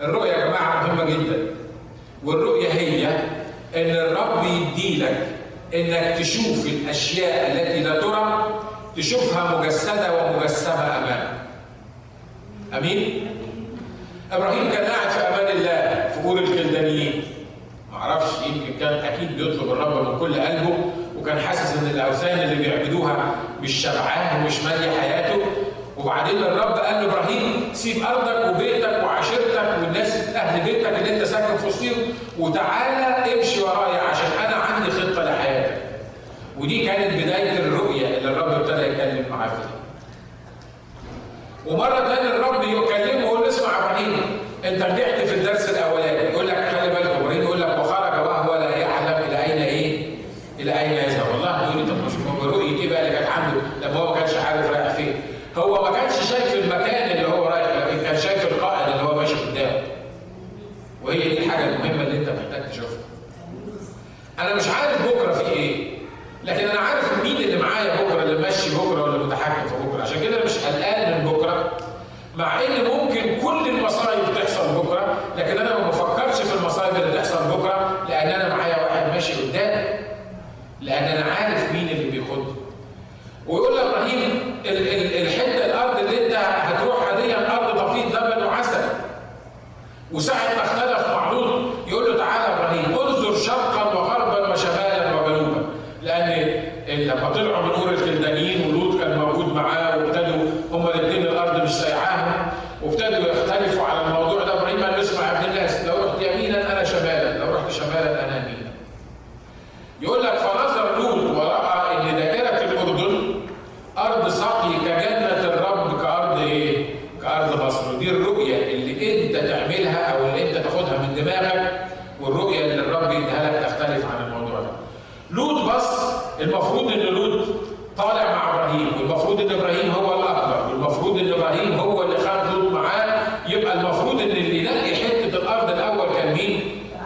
الرؤية يا جماعة مهمة جدا. والرؤية هي إن الرب يديلك إنك تشوف الأشياء التي لا ترى تشوفها مجسدة ومجسمة أمامك أمين؟ إبراهيم كان قاعد في أمان الله في قول الكلدانيين. معرفش يمكن كان أكيد بيطلب الرب من كل قلبه وكان حاسس إن الأوثان اللي بيعبدوها مش شبعان ومش مالية حياته. وبعدين الرب قال لإبراهيم سيب أرضك وبيتك وعشيرتك والناس أهل بيتك اللي أنت ساكن في وسطهم وتعالى امشي ورايا عشان أنا عندي خطة لحياتك. ودي كانت بداية الرؤية اللي الرب ابتدى يتكلم معاه فيها. ومرة ثانية الرب يكلمه ويقول له اسمع يا إبراهيم أنت وساعد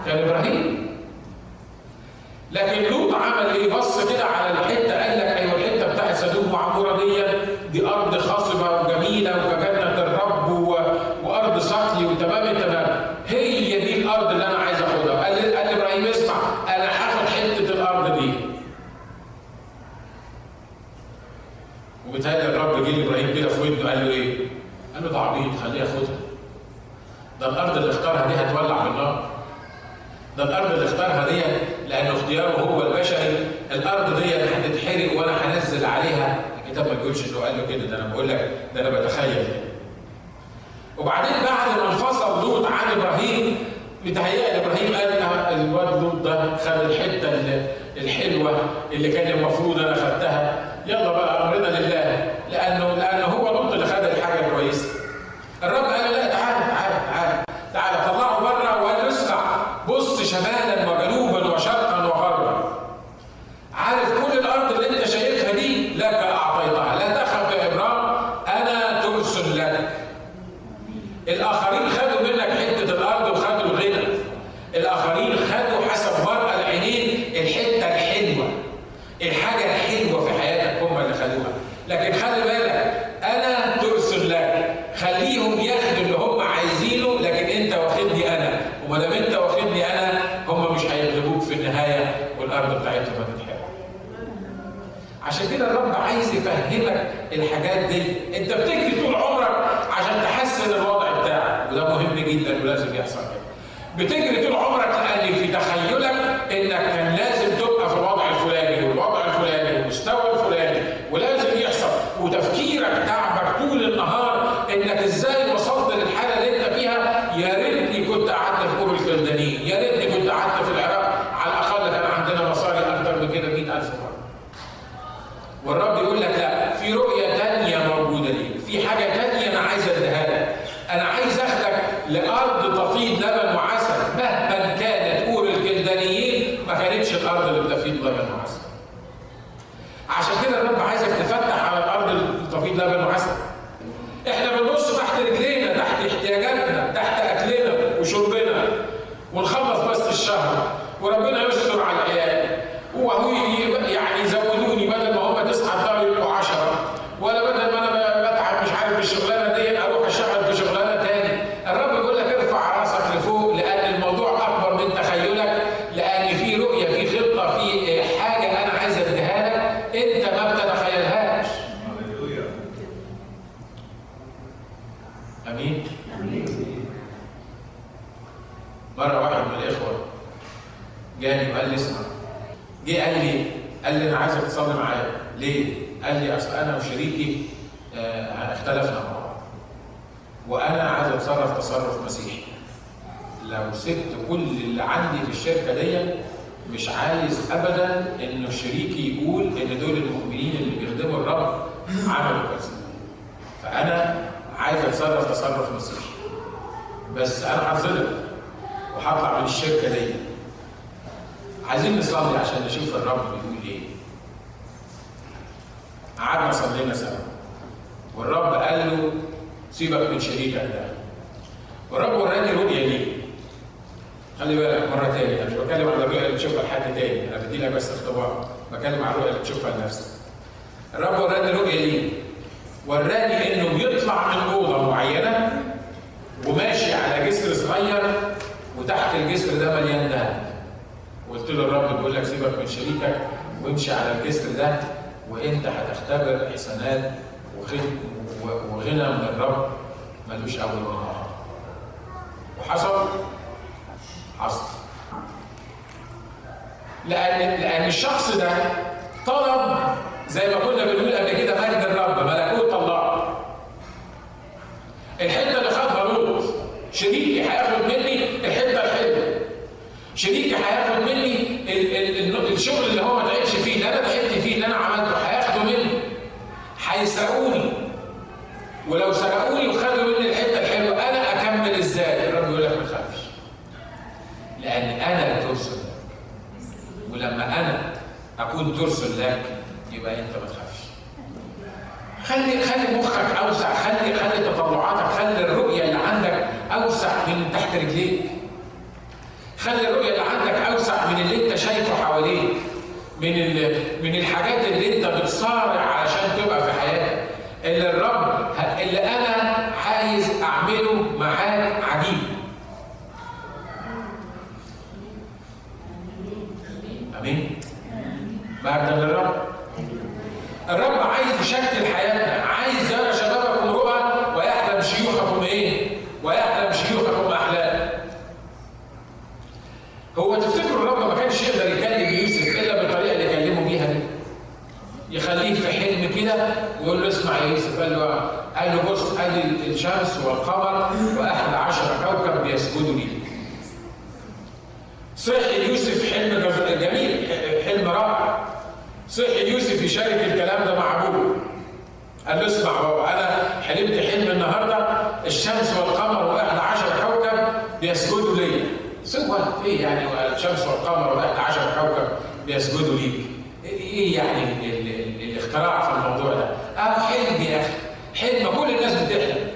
كان إبراهيم. لكن لوط عمل إيه؟ بص كده على وبعدين بعد ما انفصل لوط عن إبراهيم متهيألي إبراهيم قال لها الواد لوط ده خد الحتة الحلوة اللي كان المفروض أنا خدتها خليهم ياخدوا اللي هم عايزينه لكن انت واخدني أنا وما دام انت واخدني أنا هم مش هيغلبوك في النهاية والأرض بتاعتهم هتتحرق. عشان كده الرب عايز يفهمك الحاجات دي انت بتجري طول عمرك عشان تحسن الوضع بتاعك وده مهم جدا ولازم يحصل كده. بتجري أنا عايز انتهاك أمين, مرة واحد من الإخوة جاني وقال لي اسمع. جه قال لي قال لي أنا عايزك تصلي معايا. ليه؟ قال لي أصل أنا وشريكي آه، اختلفنا مع بعض. وأنا عايز أتصرف تصرف مسيحي. لو سبت كل اللي عندي في الشركة دي مش عايز ابدا إن شريكي يقول إن دول المؤمنين اللي بيخدموا الرب عملوا كذا. فأنا عايز اتصرف تصرف مسيحي بس أنا هظلم وهطلع من الشركة دي. عايزين نصلي عشان نشوف الرب بيقول إيه. قعدنا صلينا سوا. والرب قال له سيبك من شريكك ده. والرب وراني رؤية ليه. خلي بالك مرة تاني أنا مش بتكلم عن الرؤية اللي بتشوفها لحد تاني، أنا بدي لك بس اختبار، بتكلم عن الرؤية اللي بتشوفها لنفسك. الرب وراني رؤية ليه؟ وراني إنه بيطلع من أوضة معينة وماشي على جسر صغير وتحت الجسر ده مليان ذهب. قلت له الرب بيقول لك سيبك من شريكك وامشي على الجسر ده وإنت هتختبر احسانات وغنى من الرب ملوش أول ونهار. وحصل حصل لأن لأن الشخص ده طلب زي ما كنا بنقول قبل كده مجد الرب ملكوت الله الحته اللي خدها لوط شريكي هياخد مني الحته الحلوه شريكي هياخد مني ال ال الشغل اللي هو ما تعبش فيه اللي أنا تعبت فيه اللي أنا عملته هياخده مني هيسرقوني ولو سرقوني وخدوا مني الحته الحلوه أنا اكمل إزاي؟ الرب يقول لك ما تخافش لأن أنا ترسل لك ولما أنا أكون ترسل لك يبقى أنت ما تخافش خلي خلي مخك أوسع خلي خلي تطلعاتك خلي الرؤية اللي عندك أوسع من تحت رجليك خلي الرؤية اللي عندك أوسع من اللي أنت شايفه حواليك من من الحاجات اللي أنت بتصارع علشان تبقى في حياتك اللي الرب اللي أنا عايز أعمله معاك عجيب امين مجدا للرب الرب عايز يشكل حياتنا عايز يرى شبابكم رؤى ويحلم شيوخكم إيه ويحلم شيوخكم احلام هو تفتكروا الرب ما كانش يقدر يكلم يوسف الا بالطريقة اللي كلمه بيها دي يخليه في حلم كده ويقول له اسمع يا يوسف قال له قال له بص ادي الشمس والقمر واحد عشر كوكب بيسجدوا لي صحي يوسف حلم جميل حلم رائع يشارك الكلام ده مع أبوه. قال له اسمع بابا أنا حلمت حلم النهارده الشمس والقمر واحد عشر كوكب بيسجدوا لي. سوى إيه يعني الشمس والقمر واحد عشر كوكب بيسجدوا ليك؟ إيه يعني ال ال الاختراع في الموضوع ده؟ آه حلم يا أخي حلم كل الناس بتحلم.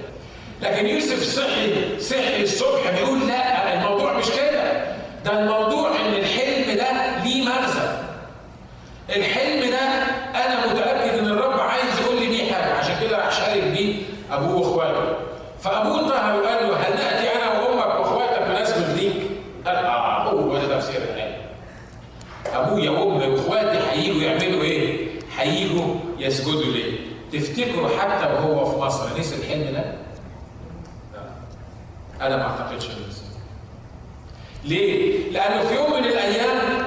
لكن يوسف صحي صحي الصبح بيقول لا الموضوع مش كده ده الموضوع ان الحلم ده ليه مغزى الحلم ده أنا متاكد ان الرب عايز يقول لي بيه حاجة عشان كده راح شارك بيه ابوه واخواته فابوه انتهى وقال له هل ناتي أنا وامك واخواتك ونسجد ليك؟ قال آه هو ده تفسير الحلم ابويا وامي واخواتي هيجوا يعملوا إيه؟ هيجوا يسجدوا ليه؟ تفتكروا حتى وهو في مصر نسي الحلم ده؟ لا أنا ما أعتقدش إنه نسي ليه؟ لأنه في يوم من الأيام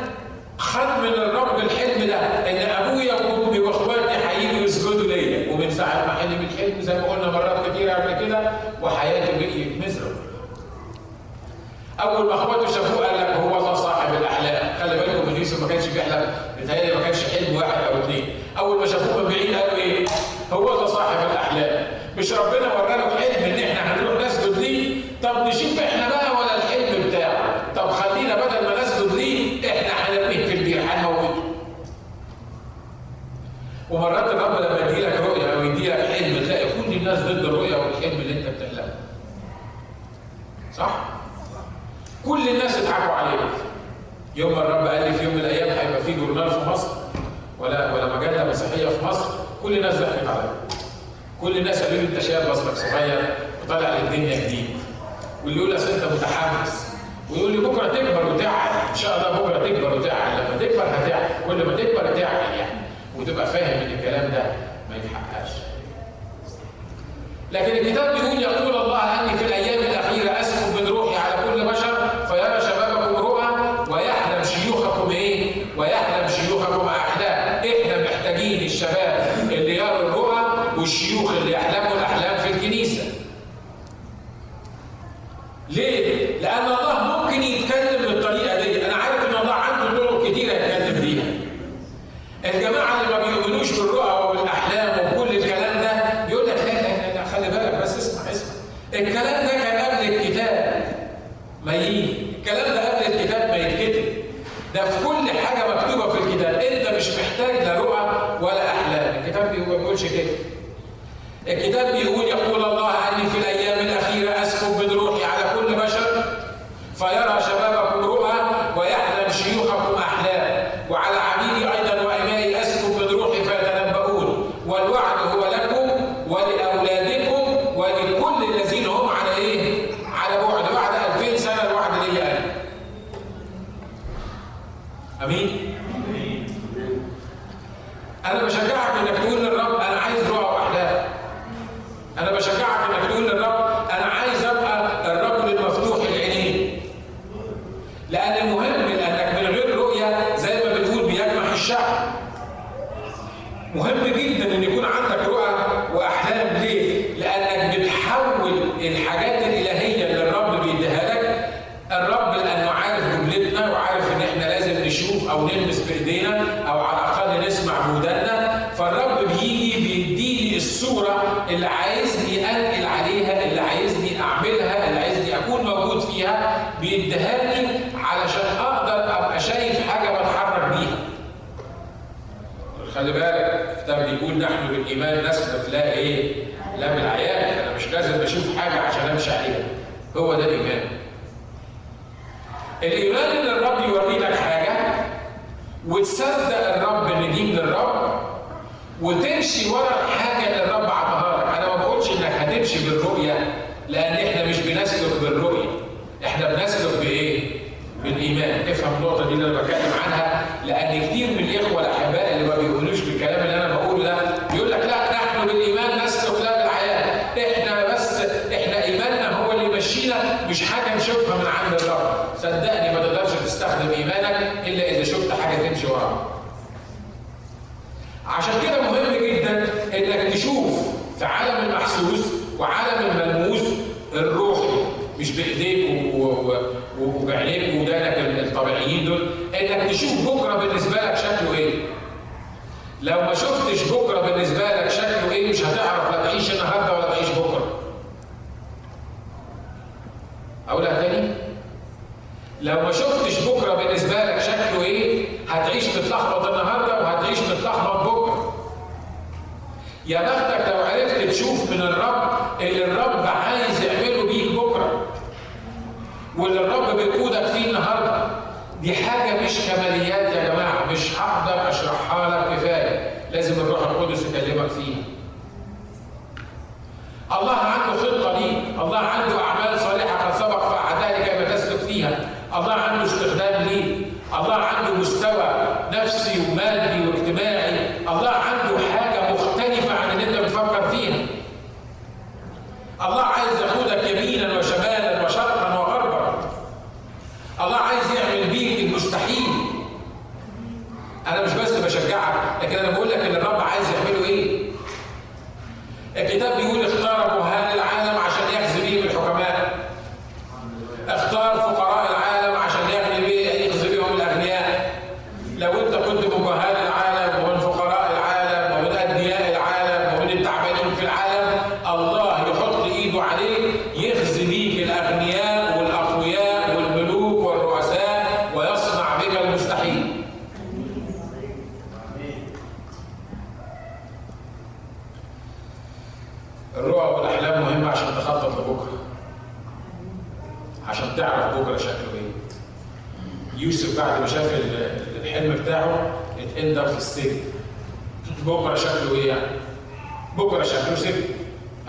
خد من الرب الحلم ده إن أبويا وأمي وإخواتي هيجوا يسجدوا ليا ومن ساعة ما حلم الحلم زي ما قلنا مرات كتيرة قبل كده وحياته بقيت مزرة. أول ما إخواته شافوه قال لك هو ده صاحب الأحلام، خلي بالكم من يوسف ما كانش بيحلم بيتهيألي ما كانش حلم واحد أو اثنين، أول ما شافوه من بعيد قالوا إيه؟ هو ده صاحب الأحلام، مش ربنا ورانا حلم إن إحنا هنروح نسجد ليه؟ طب نشوف إحنا بقى ولا الحلم بتاعه؟ طب خلينا بدل ما نسجد ليه إحنا هنرميه في البير هنموته. ومرات الرب لما يدي لك رؤية أو يدي لك حلم تلاقي كل الناس ضد الرؤية صغير وطالع للدنيا جديد. واللي يقول أصل أنت متحمس. ويقول لي بكرة تكبر وتعقل. إن شاء الله بكرة تكبر وتعقل. لما تكبر هتعقل. كل ما تكبر تعقل يعني. وتبقى فاهم إن الكلام ده ما يتحققش. لكن الكتاب بيقول يقول الله أني في الأيام الأخيرة اسكب من روحي على كل بشر. فيرى شبابكم رؤى ويحلم شيوخكم إيه؟ ويحلم شيوخكم احلام إحنا محتاجين الشباب اللي يروا الرؤى والشيوخ اللي يحلموا نحن بالإيمان نثبت لا إيه؟ لا بالعيان أنا مش لازم أشوف حاجة عشان أمشي عليها هو ده الإيمان. الإيمان إن الرب يوري لك حاجة وتصدق الرب إن دي من الرب وتمشي ورا الحاجة اللي الرب عطاها لك، أنا ما بقولش إنك هتمشي بالرؤية لأن إحنا مش بنسلك بالرؤية، إحنا بنسلك بإيه؟ بالإيمان، افهم النقطة دي اللي أنا بتكلم يا بختك لو عرفت تشوف من الرب اترمى في السجن بكرة شكله إيه يعني؟ بكرة شكله سجن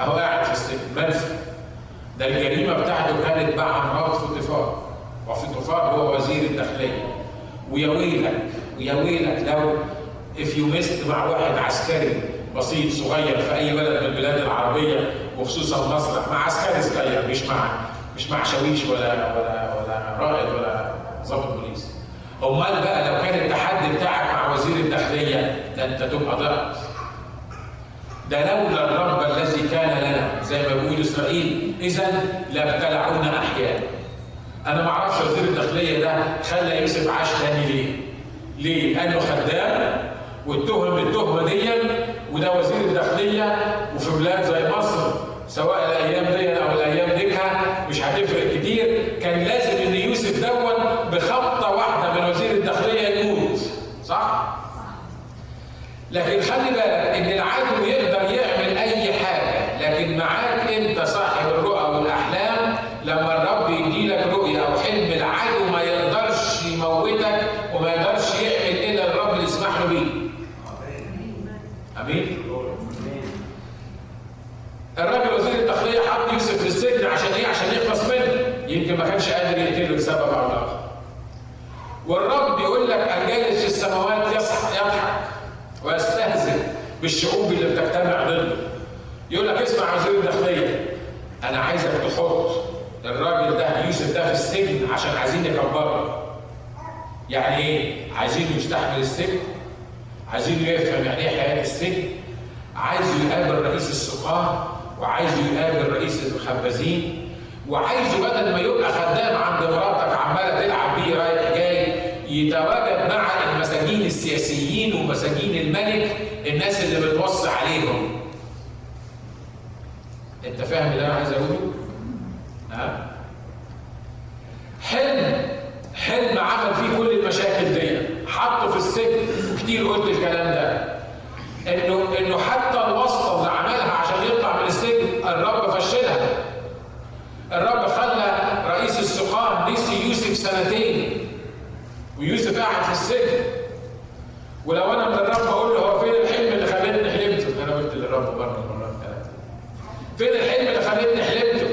أهو قاعد في السجن ملف. ده الجريمة بتاعته كانت مع الضفاف. وفي الضفاف هو وزير الداخلية ويا ويلك ويا ويلك لو if you missed مع واحد عسكري بسيط صغير في أي بلد من البلاد العربية وخصوصا مصر مع عسكري صغير مش مع مش مع شويش ولا ولا ولا رائد ولا ظابط بوليس أمال بقى لو كان التحدي بتاعك هدية ده انت تبقى ده لولا الرب الذي كان لنا زي ما بيقول إسرائيل إذا لابتلعونا أحياء أنا ما أعرفش وزير الداخلية ده خلى يوسف عاش تاني ليه؟ ليه؟ لأنه خدام واتهم بالتهمه دي وده وزير الداخلية وفي بلاد زي مصر سواء الأيام دي بالشعوب اللي بتجتمع ضده. يقول لك اسمع وزير الداخلية أنا عايزك تحط الراجل ده يوسف ده في السجن عشان عايزين نكبره. يعني إيه؟ عايزينه يستحمل السجن عايزينه يفهم يعني إيه حياة السجن عايزه يقابل رئيس السقاة وعايزه يقابل رئيس الخبازين وعايزه بدل ما يبقى خدام عند مراتك عمالة تلعب بيه رايح جاي يتواجد مع المساجين السياسيين الناس اللي بتوصي عليهم انت فاهم اللي أنا عايز اقوله؟ ها؟ حلم حلم عمل فيه كل المشاكل دي حطه في السجن وكتير قلت الكلام ده انه انه حتى الواسطه اللي عملها عشان يطلع من السجن الرب فشلها الرب خلى رئيس السقاه نسي يوسف سنتين ويوسف قاعد في السجن ولو أنا من الرب أقول له هو فين الحلم اللي خلتني حلمته أنا قلت للرب برضه مرات ثلاثة فين الحلم اللي خلتني حلمته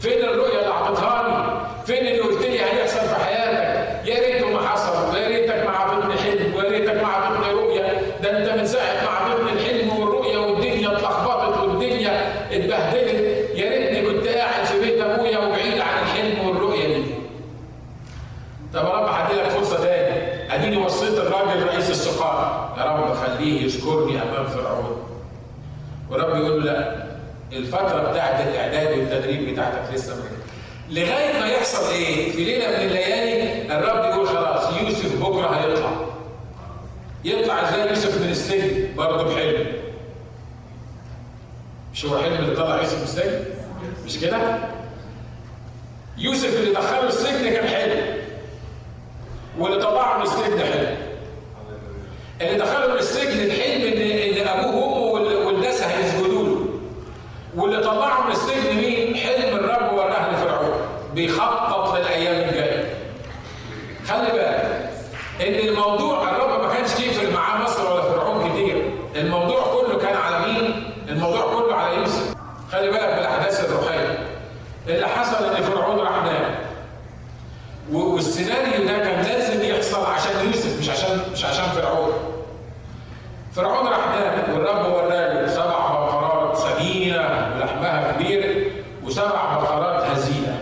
فين الرؤيه اللي اعطيتها لي فين اللي قلت لي هيحصل في حياتك يا ريته ما حصل ويا ريتك ما عطيتني حلم ويا ريتك ما عطيتني رؤيه ده انت من ساعه ما عطيتني الحلم والرؤيه والدنيا اتلخبطت والدنيا اتبهدلت يا ريتني كنت قاعد في بيت ابويا وبعيد عن الحلم والرؤيه دي طب يا رب هدي لك فرصه وصيت الراجل رئيس السقاء يا رب خليه يذكرني أمام فرعون ورب يقول له لا الفترة بتاعت الاعداد والتدريب بتاعتك لسه ما لغاية ما يحصل إيه؟ في ليلة من الليالي الرب يقول خلاص يوسف بكرة هيطلع. يطلع إزاي يوسف من السجن؟ برضه بحلم. مش هو حلم اللي طلع يوسف من السجن؟ مش كده؟ يوسف اللي دخله السجن كان حلم. واللي طلعه من السجن حلم. اللي دخله من السجن الحلم ان إن أبوه وأمه والناس هيسجدوا له. واللي طلعه من السجن مين؟ حلم الرب وراه لفرعون. بيخطط للأيام الجاية. خلي بالك إن الموضوع الرب ما كانش يفرق معاه مصر ولا فرعون كتير، الموضوع كله كان على مين؟ الموضوع كله على يوسف. خلي بالك بالاحداث الروحيه. اللي حصل ان فرعون راح نام. والسيناريو ده كان لازم يحصل عشان يوسف مش عشان مش عشان فرعون. فرعون راح نام والرب وراله سبع بقرات سمينه ولحمها كبير وسبع بقرات هزيله.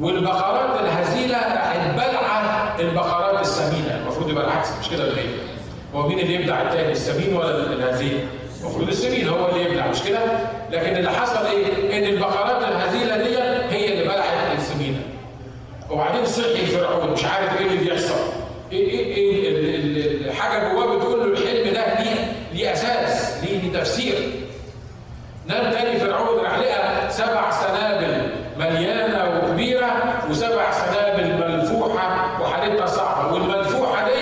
والبقرات الهزيله راحت بلعه البقرات السمينه، المفروض يبقى العكس مش كده ولا إيه؟ هو مين اللي يبلع التاني السمين ولا الهزيل؟ المفروض السمين هو اللي يبلع مش كده؟ لكن اللي حصل إيه؟ إن البقرات الهزيلة دي هي اللي بلعت السمينة. وبعدين صحي فرعون مش عارف إيه اللي بيحصل. إيه إيه إيه ال- ال- الحاجة جواه بتقول له الحلم ده ليه ليه أساس، ليه تفسير. نام تاني فرعون راح لقى سبع سنابل مليانه وكبيره وسبع سنابل ملفوحه وحالتها صعبه والملفوحه دي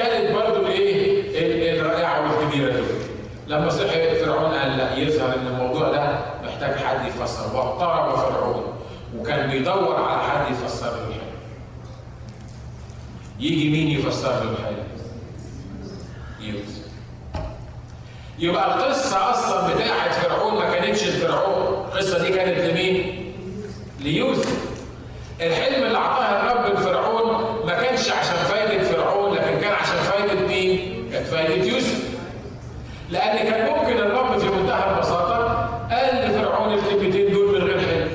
كانت برضه الايه؟ ال- الرائعه والكبيره دي. لما صحي فرعون قال لا يظهر ان الموضوع ده محتاج حد يفسر واضطرب فرعون بيدور على حد يفسر له الحلم. يجي مين يفسر له الحلم؟ يوسف. يبقى القصة أصلا بتاعت فرعون ما كانتش لفرعون، القصة دي كانت لمين؟ ليوسف. الحلم اللي أعطاه الرب لفرعون ما كانش عشان فايدة فرعون لكن كان عشان فايدة مين؟ كانت فايدة يوسف. لأن كان ممكن الرب في منتهى البساطة قال لفرعون الكلمتين دول من غير حلم.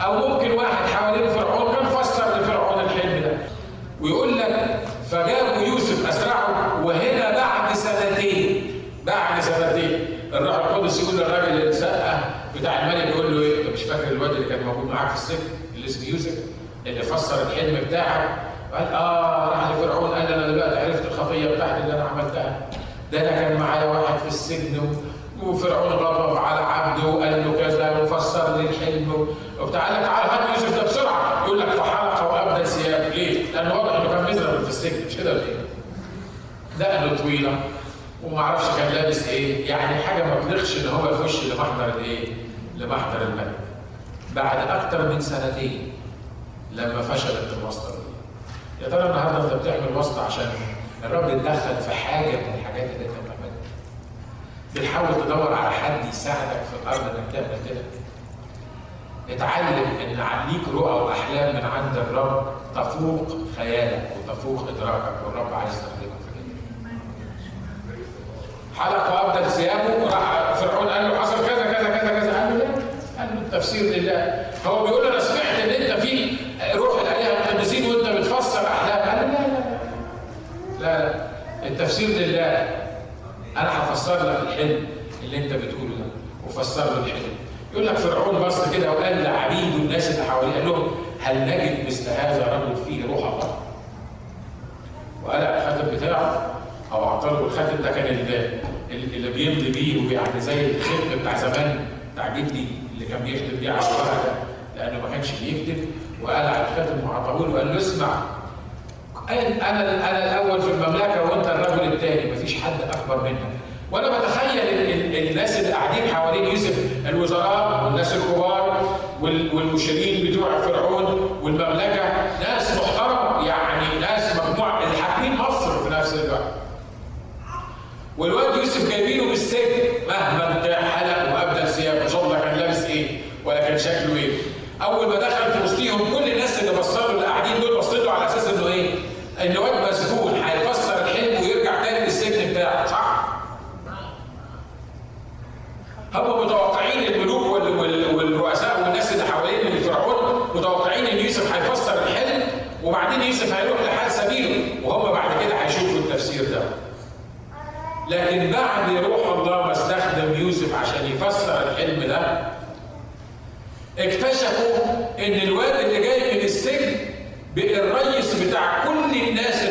أو ممكن واحد حوالين فرعون كان فسر لفرعون الحلم ده. ويقول لك فجابوا يوسف أسرعه وهنا بعد سنتين بعد سنتين الروح القدس يقول للراجل اللي سقه بتاع الملك يقول له إيه؟ انت مش فاكر الواد اللي كان موجود معاك في السجن اللي اسمه يوسف؟ اللي فسر الحلم بتاعك قال آه راح لفرعون قال أنا دلوقتي عرفت الخطيه بتاعتي اللي أنا عملتها ده أنا كان معايا واحد في السجن وفرعون غضب على عبده وقال له كذا وفسر لي الحلم وبتاع قال لك تعالى هات يوسف ده بسرعة يقول لك فحلق وابدى ثيابه ليه؟ لأنه مزرب في السجن مش كده ولا إيه؟ دقنه طويلة وما أعرفش كان لابس إيه يعني حاجة ما تليقش إن هو يخش لمحضر الإيه؟ لمحضر الملك بعد أكتر من سنتين لما فشلت الواسطه دي يا ترى النهارده أنت بتعمل واسطه عشان الرب يتدخل في حاجة من الحاجات اللي أنت بتعملها؟ بتحاول تدور على حد يساعدك في الأرض إنك تعمل كده؟ اتعلم إن ليك رؤى وأحلام من عند الرب تفوق خيالك. وتفوق إدراكك والرب عايز يستخدمك في كده حلق وابدل ثيابه وراح فرعون قال له حصل كذا كذا كذا كذا. قال له لا قال له التفسير لله. هو بيقول له أنا سمعت إن أنت في روح الالهه المقدسين وأنت بتفسر أحلام. قال له لا لا لا. لا التفسير لله. أنا هفسر لك الحلم اللي أنت بتقوله ده وفسر له الحلم. يقول لك فرعون بص كده وقال لعبيده الناس اللي حواليه قال لهم هل نجد مثل هذا رجل فيه روح الله؟ وقلع الخاتم بتاعه أو اعطاه الخاتم ده كان اللي, بيمضي بيه ويعني زي الختم بتاع زمان بتاع جدي اللي كان بيختم بيه على الورقه لأنه ما كانش بيكتب. وقلع الخاتم وعطاه له وقال له اسمع أنا أنا الأول في المملكة وأنت الرجل الثاني مفيش حد أكبر منك. وأنا بتخيل الناس اللي قاعدين حوالين يوسف الوزراء والناس الكبار والمشيرين بتوع فرعون والمملكة ناس محترمه يعني ناس مجموعه اللي حاكمين مصر في نفس الوقت والواد يوسف جايبينه بالسجن مهما انت حلق وابدل ثيابه ان شاء الله كان لابس إيه ولا كان شكله إيه اول ما دخل في وسطيهم كل الناس اللي بصوا اللي قاعدين دول بصوا له على أساس انه إيه؟ ان واد مسجون هيفسر الحلم ويرجع تاني للسجن بتاعه صح؟ هم متوقعين الملوك والرؤساء والناس اللي حوالين فرعون متوقعين ان يوسف هيفسر الحلم وبعدين يوسف هيروح لحال سبيله وهم بعد كده هيشوفوا التفسير ده. لكن بعد روح الله ما استخدم يوسف عشان يفسر الحلم ده اكتشفوا ان الواد اللي جاي من السجن بقى الريس بتاع كل الناس